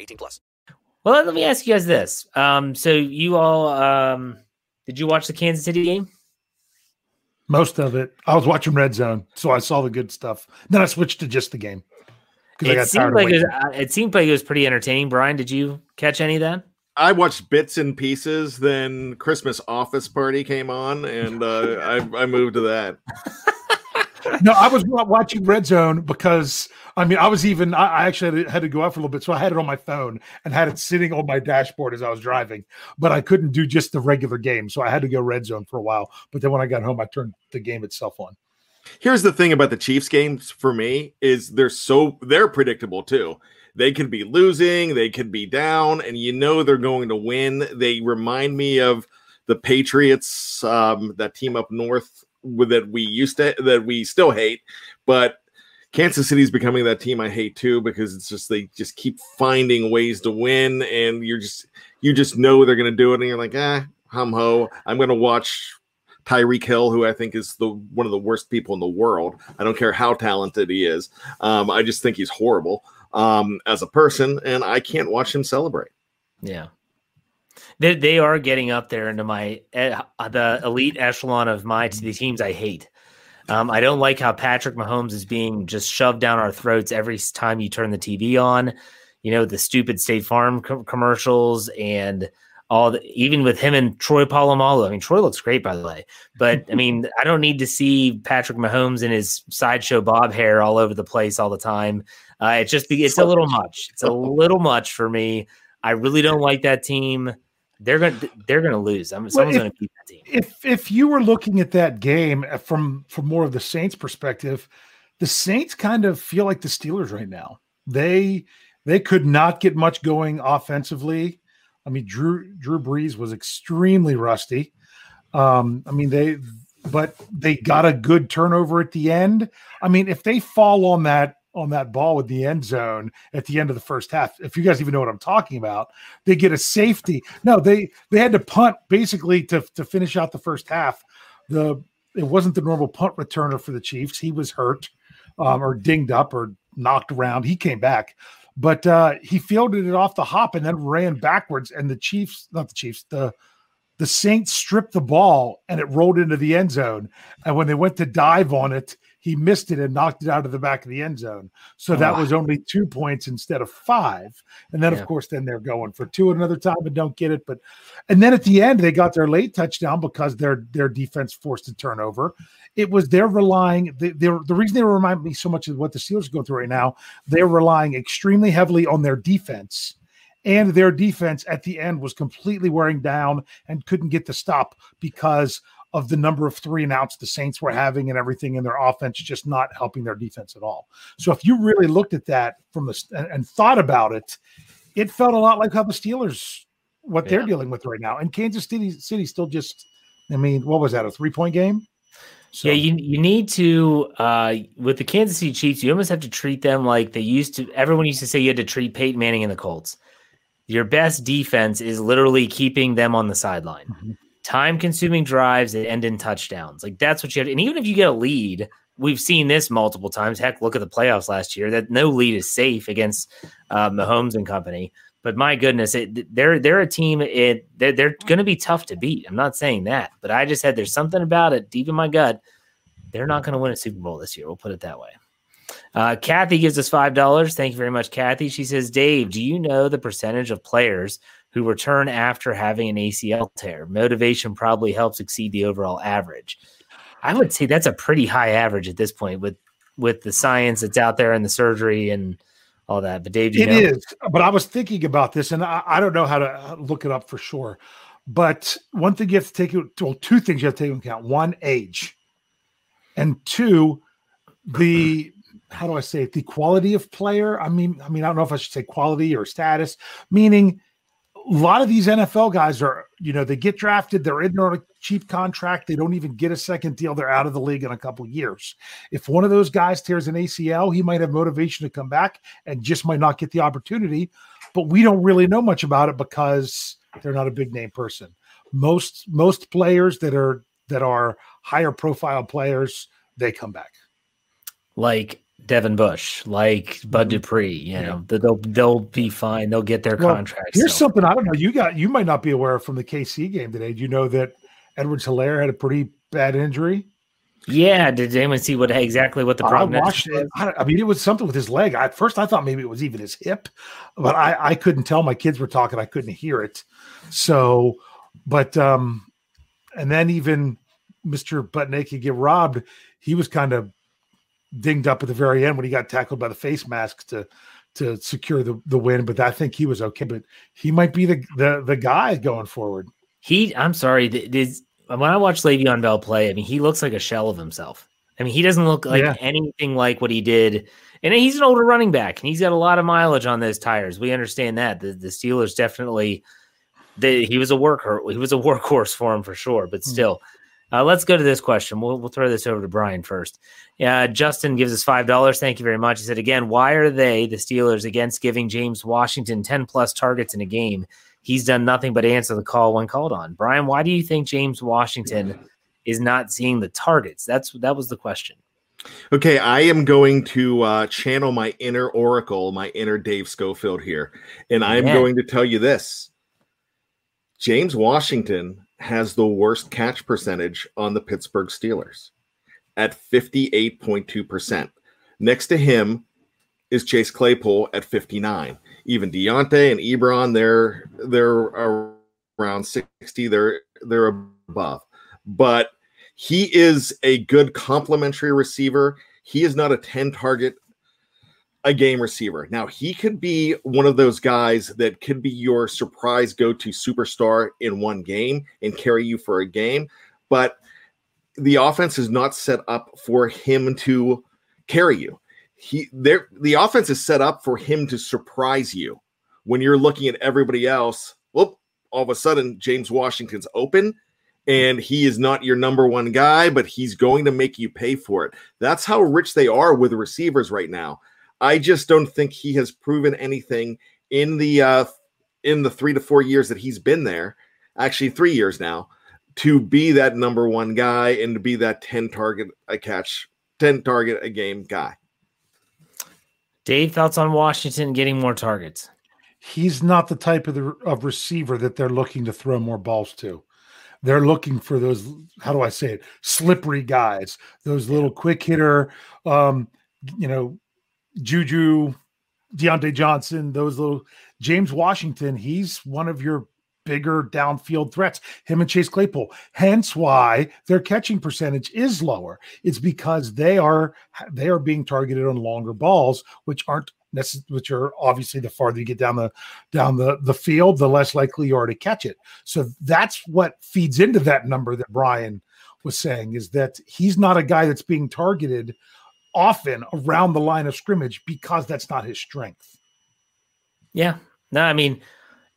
18 plus. Well, let me ask you guys this. Um, so you all, um, did you watch the Kansas City game? Most of it. I was watching Red Zone, so I saw the good stuff. Then I switched to just the game. It seemed like it, was, uh, it seemed like it was pretty entertaining. Brian, did you catch any of that? I watched bits and pieces. Then Christmas Office Party came on, and uh, I, I moved to that. no, I was watching Red Zone because I mean I was even I actually had to go out for a little bit, so I had it on my phone and had it sitting on my dashboard as I was driving. But I couldn't do just the regular game, so I had to go Red Zone for a while. But then when I got home, I turned the game itself on. Here's the thing about the Chiefs games for me is they're so they're predictable too they could be losing, they could be down, and you know they're going to win. They remind me of the Patriots, um, that team up north that we used to that we still hate, but Kansas City is becoming that team I hate too because it's just they just keep finding ways to win, and you're just you just know they're to do it, and you're like, ah, hum ho. I'm to watch Tyreek Hill, who I think is the one of the worst people in the world. I don't care how talented he is. Um, I just think he's horrible um, as a person, and I can't watch him celebrate. Yeah. They, they are getting up there into my uh, the elite echelon of my the teams I hate. Um, I don't like how Patrick Mahomes is being just shoved down our throats every time you turn the TV on. You know the stupid State Farm co- commercials and all the, even with him and Troy Polamalu. I mean, Troy looks great by the way, but I mean, I don't need to see Patrick Mahomes in his sideshow bob hair all over the place all the time. Uh, it's just it's a little much. It's a little much for me. I really don't like that team. They're gonna they're gonna lose. I'm someone's if, gonna keep that team. If if you were looking at that game uh, from from more of the Saints perspective, the Saints kind of feel like the Steelers right now. They they could not get much going offensively. I mean, Drew Drew Brees was extremely rusty. Um, I mean, they but they got a good turnover at the end. I mean, if they fall on that on that ball with the end zone at the end of the first half. If you guys even know what I'm talking about, they get a safety. No, they they had to punt basically to to finish out the first half. The it wasn't the normal punt returner for the Chiefs. He was hurt um, or dinged up or knocked around. He came back, but uh, he fielded it off the hop and then ran backwards. And the Chiefs, not the Chiefs, the the Saints stripped the ball and it rolled into the end zone. And when they went to dive on it, he missed it and knocked it out of the back of the end zone. So that Oh. was only two points instead of five. And then, Yeah. of course, then they're going for two at another time and don't get it. But and then at the end, they got their late touchdown because their their defense forced a turnover. It was they're relying. They, they're, the reason they remind me so much of what the Steelers go through right now. They're relying extremely heavily on their defense and their defense at the end was completely wearing down and couldn't get the stop because of the number of three and outs the Saints were having and everything in their offense just not helping their defense at all. So if you really looked at that from the and, and thought about it, it felt a lot like how the Steelers what they're dealing with right now. And Kansas City City still just I mean, what was that? A three point game? So Yeah, you you need to uh with the Kansas City Chiefs, you almost have to treat them like they used to. Everyone used to say you had to treat Peyton Manning and the Colts. Your best defense is literally keeping them on the sideline. Mhm. Time consuming drives that end in touchdowns. Like that's what you have. And even if you get a lead, we've seen this multiple times. Heck, look at the playoffs last year. That no lead is safe against uh, Mahomes and company. But my goodness, it, they're they're a team. It they're, they're going to be tough to beat. I'm not saying that, but I just said there's something about it deep in my gut. They're not going to win a Super Bowl this year. We'll put it that way. Uh, Kathy gives us five dollars. Thank you very much, Kathy. She says, "Dave, do you know the percentage of players who return after having an ACL tear? Motivation probably helps exceed the overall average. I would say that's a pretty high average at this point with with the science that's out there and the surgery and all that. But Dave, It know? is, but I was thinking about this, and I, I don't know how to uh, look it up for sure. But one thing you have to take well, two things you have to take into account: one, age, and two, the how do I say it? The quality of player. I mean, I mean, I don't know if I should say quality or status, meaning a lot of these NFL guys are, you know, they get drafted, they're in on a cheap contract, they don't even get a second deal, they're out of the league in a couple years. If one of those guys tears an ACL, he might have motivation to come back and just might not get the opportunity. But we don't really know much about it because they're not a big name person. Most most players that are that are higher profile players, they come back. Like Devin Bush, like Bud Dupree. You know, that they'll they'll be fine. They'll get their Well, contracts. Here's so- something I don't know. You got you might not be aware from the KC game today. Do you know that Edwards Helaire had a pretty bad injury? Yeah. Did anyone see what exactly what the problem? I watched it. was? I, I mean, it was something with his leg. I, at first, I thought maybe it was even his hip, but I, I couldn't tell. My kids were talking. I couldn't hear it. So, but um, and then even Mister Butt Naked get robbed. He was kind of dinged up at the very end when he got tackled by the face mask to to secure the the win. But I think he was okay. But he might be the the the guy going forward. He, I'm sorry. th- This, when I watch Le'Veon Bell play, I mean, he looks like a shell of himself. I mean, he doesn't look like Yeah. anything like what he did. And he's an older running back, and he's got a lot of mileage on those tires. We understand that. The, the Steelers definitely, they, he was a worker. He was a workhorse for him for sure. But hmm. still, uh, let's go to this question. We'll, we'll throw this over to Brian first. Uh, Justin gives us five dollars. Thank you very much. He said again, why are they the Steelers against giving James Washington ten plus targets in a game? He's done nothing but answer the call when called on. Brian, why do you think James Washington is not seeing the targets? That's that was the question. Okay, I am going to uh, channel my inner oracle, my inner Dave Schofield here, and I'm Yeah. going to tell you this: James Washington has the worst catch percentage on the Pittsburgh Steelers at 58.2%. Next to him is Chase Claypool at 59. Even Diontae and Ebron, they're they're around 60. They're they're above. But he is a good complementary receiver. He is not a 10 target a game receiver. Now, he could be one of those guys that could be your surprise go to superstar in one game and carry you for a game, but the offense is not set up for him to carry you. He there the offense is set up for him to surprise you when you're looking at everybody else. Well, all of a sudden James Washington's open and he is not your number one guy, but he's going to make you pay for it. That's how rich they are with receivers right now. I just don't think he has proven anything in the uh in the 3 to 4 years that he's been there, actually 3 years now, to be that number 1 guy and to be that 10 target a catch, 10 target a game guy. Dave, thoughts on Washington getting more targets? He's not the type of the of receiver that they're looking to throw more balls to. They're looking for those, how do I say it, slippery guys, those little quick hitter, um, you know, Juju, Diontae Johnson, those little James Washington. He's one of your bigger downfield threats. Him and Chase Claypool. Hence why their catching percentage is lower. It's because they are they are being targeted on longer balls, which aren't necess- which are obviously the farther you get down the down the the field, the less likely you are to catch it. So that's what feeds into that number that Brian was saying is that he's not a guy that's being targeted often around the line of scrimmage because that's not his strength. Yeah. No, I mean,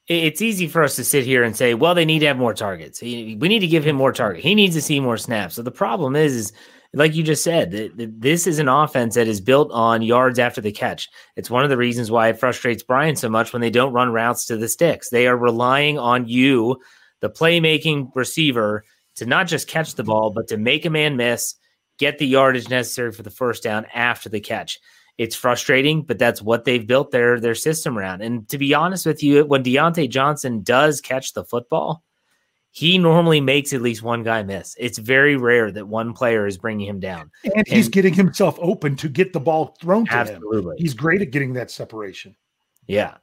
it's easy for us to sit here and say, well, they need to have more targets. We need to give him more target. He needs to see more snaps. So the problem is, is like you just said, this is an offense that is built on yards after the catch. It's one of the reasons why it frustrates Brian so much when they don't run routes to the sticks. They are relying on you, the playmaking receiver, to not just catch the ball, but to make a man miss, get the yardage necessary for the first down after the catch. It's frustrating, but that's what they've built their their system around. And to be honest with you, when Diontae Johnson does catch the football, he normally makes at least one guy miss. It's very rare that one player is bringing him down. And, and he's getting himself open to get the ball thrown to absolutely. him. He's great at getting that separation. Yeah.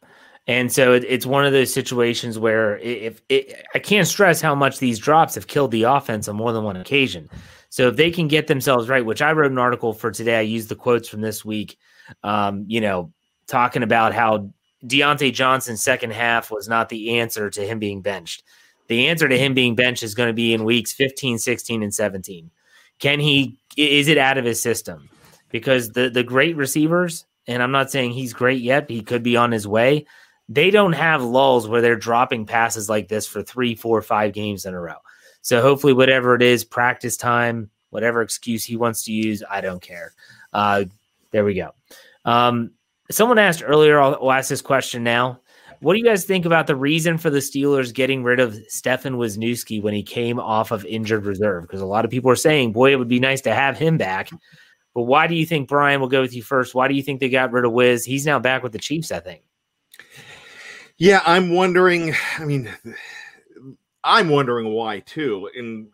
And so it, it's one of those situations where if it, I can't stress how much these drops have killed the offense on more than one occasion. So if they can get themselves right, which I wrote an article for today, I used the quotes from this week, um, you know, talking about how Diontae Johnson's second half was not the answer to him being benched. The answer to him being benched is going to be in weeks 15, 16, and 17. Can he, is it out of his system? Because the, the great receivers, and I'm not saying he's great yet, he could be on his way. They don't have lulls where they're dropping passes like this for three, four, five games in a row. So hopefully, whatever it is, practice time, whatever excuse he wants to use, I don't care. Uh, there we go. Um, someone asked earlier, I'll, I'll ask this question now. What do you guys think about the reason for the Steelers getting rid of Stefan Wisniewski when he came off of injured reserve? Because a lot of people are saying, boy, it would be nice to have him back. But why do you think, Brian, we'll go with you first? Why do you think they got rid of Wiz? He's now back with the Chiefs, I think. Yeah, I'm wondering. I mean, I'm wondering why too. And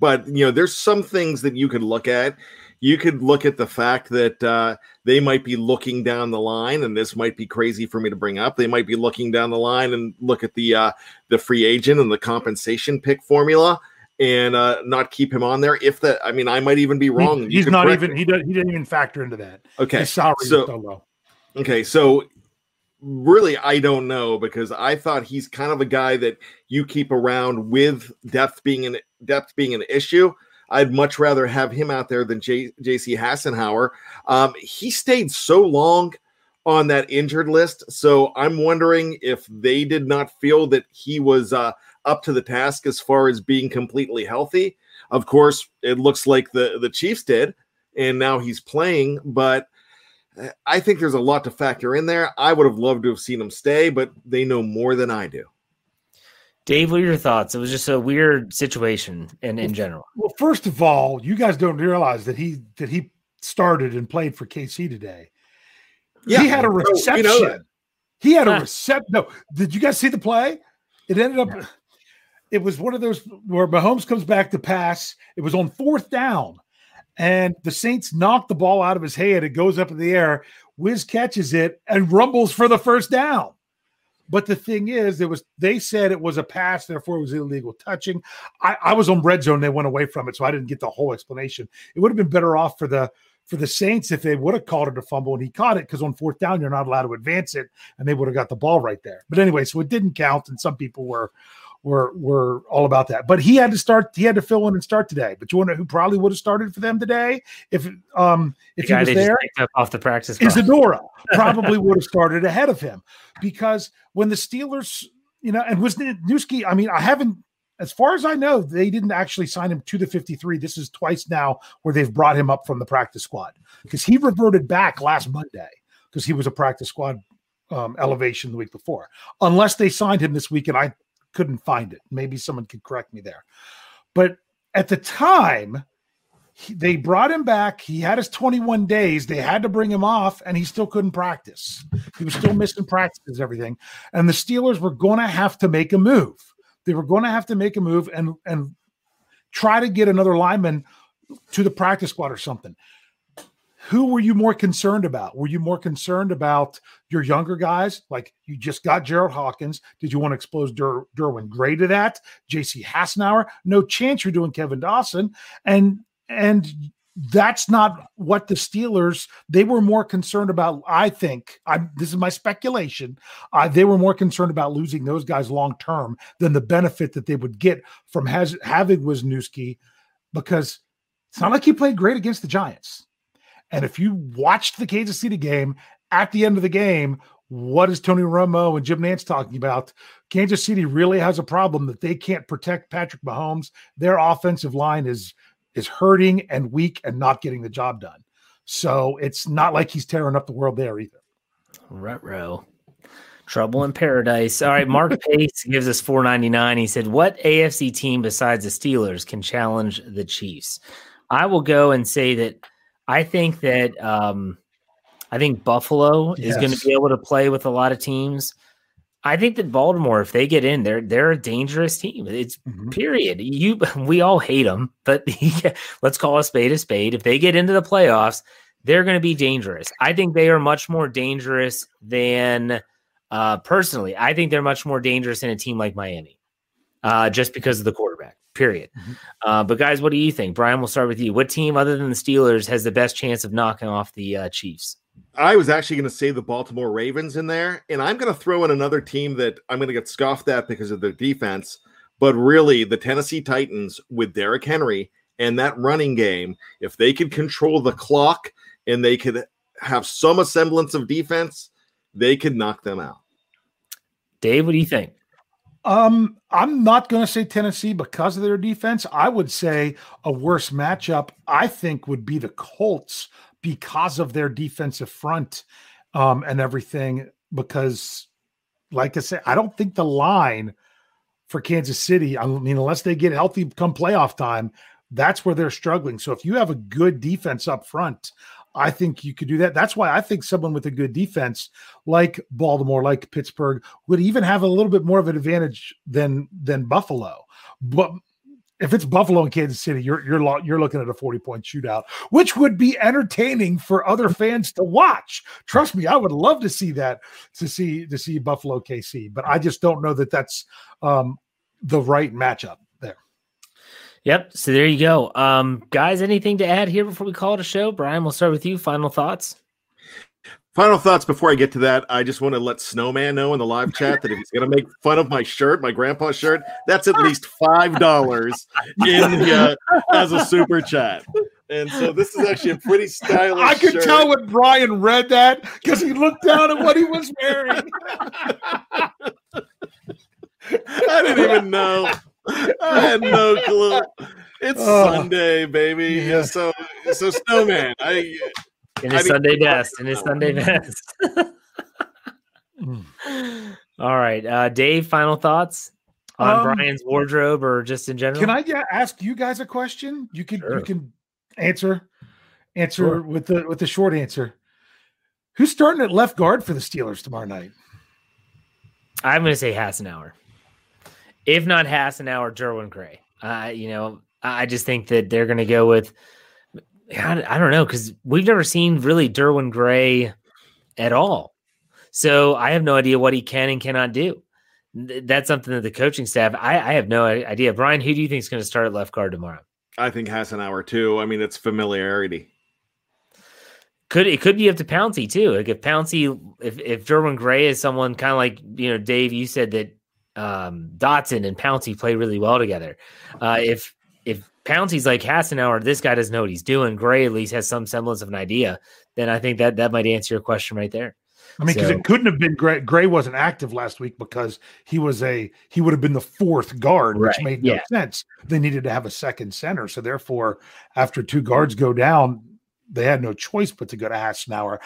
but you know, there's some things that you could look at you could look at the fact that uh, they might be looking down the line, and this might be crazy for me to bring up. They might be looking down the line and look at the uh, the free agent and the compensation pick formula and uh, not keep him on there. If that, I mean, I might even be wrong. He, he's not even. He does. He didn't even factor into that. Okay, His salary so, so low. Okay, so really, I don't know because I thought he's kind of a guy that you keep around with depth being an depth being an issue. I'd much rather have him out there than J- JC Hassenauer. Um, he stayed so long on that injured list. So I'm wondering if they did not feel that he was uh, up to the task as far as being completely healthy. Of course, it looks like the, the Chiefs did, and now he's playing, but I think there's a lot to factor in there. I would have loved to have seen him stay, but they know more than I do. Dave, what are your thoughts? It was just a weird situation in, in general. Well, first of all, you guys don't realize that he that he started and played for KC today. Yeah, oh, he had a reception. You know he had a reception. No, did you guys see the play? It ended up. It was one of those where Mahomes comes back to pass. It was on fourth down, and the Saints knocked the ball out of his hand. It goes up in the air. Wiz catches it and rumbles for the first down. But the thing is, there was they said it was a pass, therefore it was illegal touching. I, I was on red zone; they went away from it, so I didn't get the whole explanation. It would have been better off for the for the Saints if they would have called it a fumble and he caught it because on fourth down you're not allowed to advance it, and they would have got the ball right there. But anyway, so it didn't count, and some people were were were all about that. But he had to start. He had to fill in and start today. But you to who probably would have started for them today if um if the he was there? off the practice. Squad. Isadora probably would have started ahead of him because when the Steelers, you know, and Wisniewski. I mean, I haven't. As far as I know, they didn't actually sign him to the 53. This is twice now where they've brought him up from the practice squad because he reverted back last Monday because he was a practice squad um, elevation the week before. Unless they signed him this week, and I couldn't find it. Maybe someone could correct me there. But at the time, he, they brought him back. He had his 21 days. They had to bring him off, and he still couldn't practice. He was still missing practices, everything. And the Steelers were going to have to make a move. they were going to have to make a move and and try to get another lineman to the practice squad or something. Who were you more concerned about? Were you more concerned about your younger guys? Like you just got Gerald Hawkins. Did you want to expose Der- Derwin Gray to that? JC Hassenauer? No chance you're doing Kevin Dotson. And and that's not what the Steelers they were more concerned about. I think I this is my speculation. Uh, they were more concerned about losing those guys long term than the benefit that they would get from has, having Wisniewski, because it's not like he played great against the Giants. And if you watched the Kansas City game at the end of the game, what is Tony Romo and Jim Nantz talking about? Kansas City really has a problem that they can't protect Patrick Mahomes. Their offensive line is is hurting and weak and not getting the job done. So it's not like he's tearing up the world there either. Retro. Trouble in paradise. All right, Mark Pace gives us 499. He said, What AFC team besides the Steelers can challenge the Chiefs? I will go and say that I think that um I think Buffalo is going to be able to play with a lot of teams. I think that Baltimore, if they get in, they're they're a dangerous team. It's Mhm. period. You we all hate them, but let's call a spade a spade. If they get into the playoffs, they're going to be dangerous. I think they are much more dangerous than uh, personally. I think they're much more dangerous than a team like Miami, uh, just because of the quarterback. Period. Mhm. Uh, but guys, what do you think, Brian? We'll start with you. What team other than the Steelers has the best chance of knocking off the uh, Chiefs? I was actually going to say the Baltimore Ravens in there, and I'm going to throw in another team that I'm going to get scoffed at because of their defense, but really the Tennessee Titans with Derrick Henry and that running game, if they could control the clock and they could have some semblance of defense, they could knock them out. Dave, what do you think? Um, I'm not going to say Tennessee because of their defense. I would say a worse matchup, I think, would be the Colts because of their defensive front um, and everything. Because, like I said, I don't think the line for Kansas City, I mean, unless they get healthy come playoff time, that's where they're struggling. So if you have a good defense up front, I think you could do that. That's why I think someone with a good defense like Baltimore, like Pittsburgh, would even have a little bit more of an advantage than than Buffalo. But if it's Buffalo and Kansas City, you're you're you're looking at a 40 point shootout, which would be entertaining for other fans to watch. Trust me, I would love to see that to see to see Buffalo KC, but I just don't know that that's um, the right matchup. Yep. So there you go. Um, guys, anything to add here before we call it a show? Brian, we'll start with you. Final thoughts. Final thoughts before I get to that. I just want to let Snowman know in the live chat that if he's going to make fun of my shirt, my grandpa's shirt, that's at least five dollars in the, uh, as a super chat. And so this is actually a pretty stylish. I could shirt. tell when Brian read that because he looked down at what he was wearing. I didn't even know. I had no clue. It's Oh. Sunday, baby. Yeah. So, so Snowman, I In his mean- Sunday best. In his Sunday best. Mm. All right. Uh, Dave, final thoughts on Um, Brian's wardrobe or just in general? Can I yeah, ask you guys a question? You can Sure. you can answer answer Sure. with the with the short answer. Who's starting at left guard for the Steelers tomorrow night? I'm going to say Hassenauer. If not Hassenauer, Derwin Gray. Uh, you know, I just think that they're going to go with. I I don't know because we've never seen really Derwin Gray at all. So I have no idea what he can and cannot do. That's something that the coaching staff. I, I have no idea. Brian, who do you think is going to start at left guard tomorrow? I think Hassenauer too. I mean, it's familiarity. Could it could be up to Pouncey too? Like if Pouncey, if if Derwin Gray is someone kind of like you know Dave, you said that um, Dotson and Pouncey play really well together. Uh, if if Pouncey's like Hassenauer, this guy doesn't know what he's doing. Gray at least has some semblance of an idea. Then I think that that might answer your question right there. I mean, because So- it couldn't have been Gray. Gray wasn't active last week because he was a he would have been the fourth guard, which made no yeah. sense. They needed to have a second center, so therefore, after two guards go down, they had no choice but to go to Hassenauer.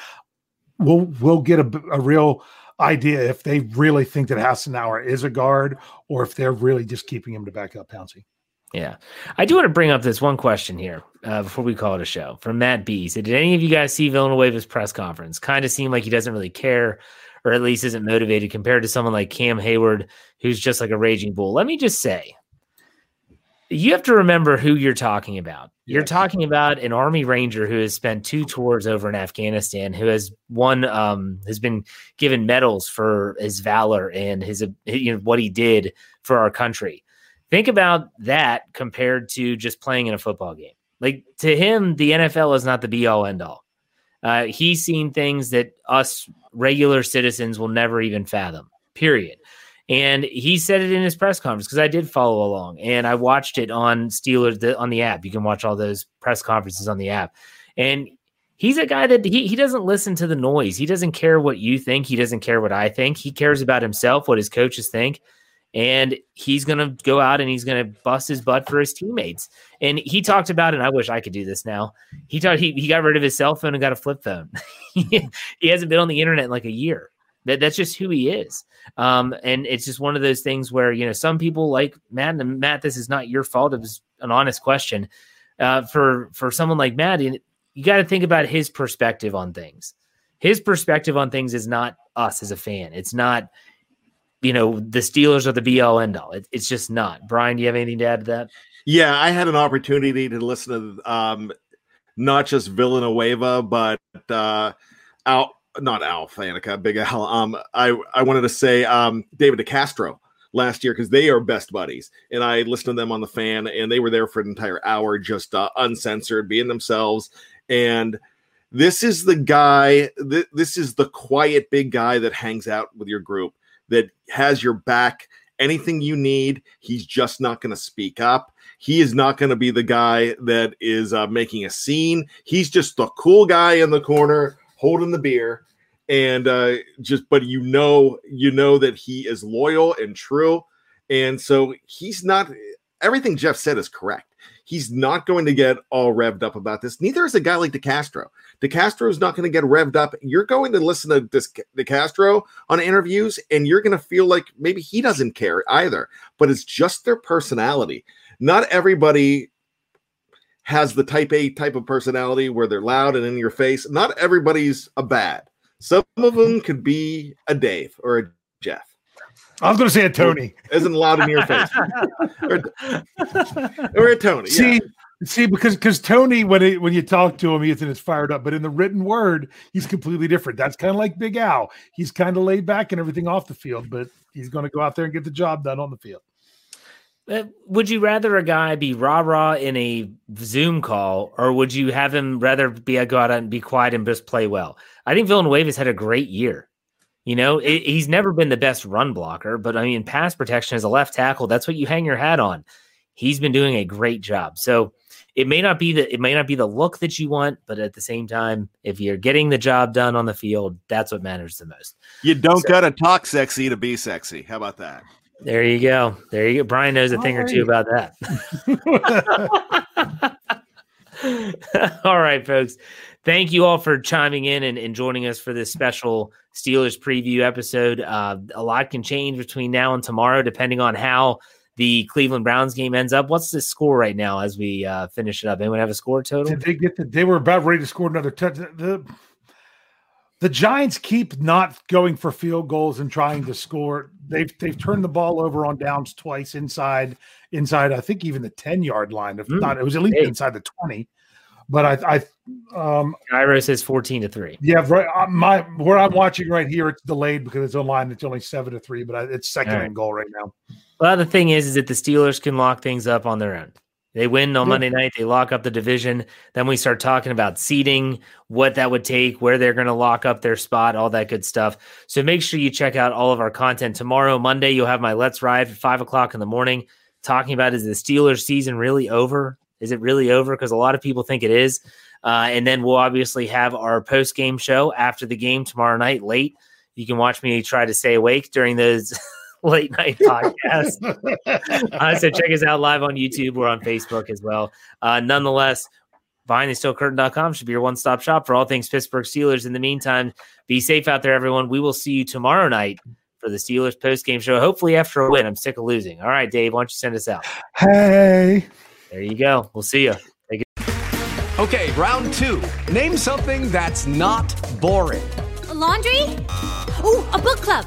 We'll we'll get a, a real idea if they really think that Hassenauer is a guard or if they're really just keeping him to back up Pouncey. Yeah. I do want to bring up this one question here uh, before we call it a show from Matt B. Said, Did any of you guys see Villanueva's press conference? Kind of seemed like he doesn't really care or at least isn't motivated compared to someone like Cam Hayward, who's just like a raging bull. Let me just say, you have to remember who you're talking about. You're talking about an Army Ranger who has spent two tours over in Afghanistan, who has won, um, has been given medals for his valor and his, you know, what he did for our country. Think about that compared to just playing in a football game. Like to him, the NFL is not the be all end all. Uh, he's seen things that us regular citizens will never even fathom. Period. And he said it in his press conference because I did follow along and I watched it on Steelers the, on the app. You can watch all those press conferences on the app. And he's a guy that he, he doesn't listen to the noise. He doesn't care what you think. He doesn't care what I think. He cares about himself, what his coaches think. And he's going to go out and he's going to bust his butt for his teammates. And he talked about, and I wish I could do this now. He talked, he, he got rid of his cell phone and got a flip phone. he hasn't been on the internet in like a year. That, that's just who he is. Um, and it's just one of those things where, you know, some people like Matt and Matt, this is not your fault. It was an honest question. Uh, for, for someone like Matt, you got to think about his perspective on things. His perspective on things is not us as a fan. It's not, you know, the Steelers are the be all end all. It, it's just not. Brian, do you have anything to add to that? Yeah, I had an opportunity to listen to um, not just Villanueva, but uh, Al, not Al Faneca, Big Al. Um, I I wanted to say um, David DeCastro last year because they are best buddies, and I listened to them on the fan, and they were there for an entire hour, just uh, uncensored, being themselves. And this is the guy. Th- this is the quiet big guy that hangs out with your group, that has your back. Anything you need, he's just not going to speak up. He is not going to be the guy that is uh, making a scene. He's just the cool guy in the corner holding the beer and uh, just but you know you know that he is loyal and true. And so he's not everything jeff said is correct. He's not going to get all revved up about this. Neither is a guy like decastro. Decastro is not going to get revved up. You're going to listen to this decastro on interviews and you're going to feel like maybe he doesn't care either but it's just their personality. Not everybody has the type A type of personality where they're loud and in your face. Not everybody's a bad. Some of them could be a Dave or a Jeff. I was going to say a Tony. Isn't loud in your face. or, or, a Tony. See, yeah. see, because because Tony, when it, when you talk to him, he isn't as fired up. But in the written word, he's completely different. That's kind of like Big Al. He's kind of laid back and everything off the field, but he's going to go out there and get the job done on the field. Uh, would you rather a guy be rah rah in a Zoom call, or would you have him rather be a go out and be quiet and just play well? I think Villanueva has had a great year. You know, it, he's never been the best run blocker, but I mean, pass protection as a left tackle, that's what you hang your hat on. He's been doing a great job. So it may not be the it may not be the look that you want, but at the same time, if you're getting the job done on the field, that's what matters the most. You don't so, gotta talk sexy to be sexy. How about that? There you go. There you go. Brian knows a thing or two about that. all right, folks. Thank you all for chiming in and, and joining us for this special Steelers preview episode. Uh, a lot can change between now and tomorrow, depending on how the Cleveland Browns game ends up. What's the score right now as we uh, finish it up? Anyone have a score total? Did they get the, they were about ready to score another touchdown. The, Giants keep not going for field goals and trying to score. They've they've turned the ball over on downs twice inside inside. I think even the ten yard line. If mm, not, it was at least hey. inside the twenty. But I, I um, Gyro says fourteen to three. Yeah, right. Uh, my where I'm watching right here, it's delayed because it's online. It's only seven to three, but it's second right. and goal right now. Well, the thing is, is that the Steelers can lock things up on their own. They win on Monday night. They lock up the division. Then we start talking about seeding, what that would take, where they're going to lock up their spot, all that good stuff. So make sure you check out all of our content tomorrow. Monday, you'll have my Let's Ride at five o'clock in the morning, talking about is the Steelers season really over? Is it really over? Because a lot of people think it is. Uh, and then we'll obviously have our post game show after the game tomorrow night late. You can watch me try to stay awake during those. late night podcast. uh, so check us out live on YouTube. We're on Facebook as well. Uh, nonetheless, BehindTheSteelCurtain.com should be your one stop shop for all things Pittsburgh Steelers. In the meantime, be safe out there, everyone. We will see you tomorrow night for the Steelers post game show. Hopefully, after a win. I'm sick of losing. All right, Dave, why don't you send us out? Hey. There you go. We'll see you. Okay, round two. Name something that's not boring. A laundry? Ooh, a book club.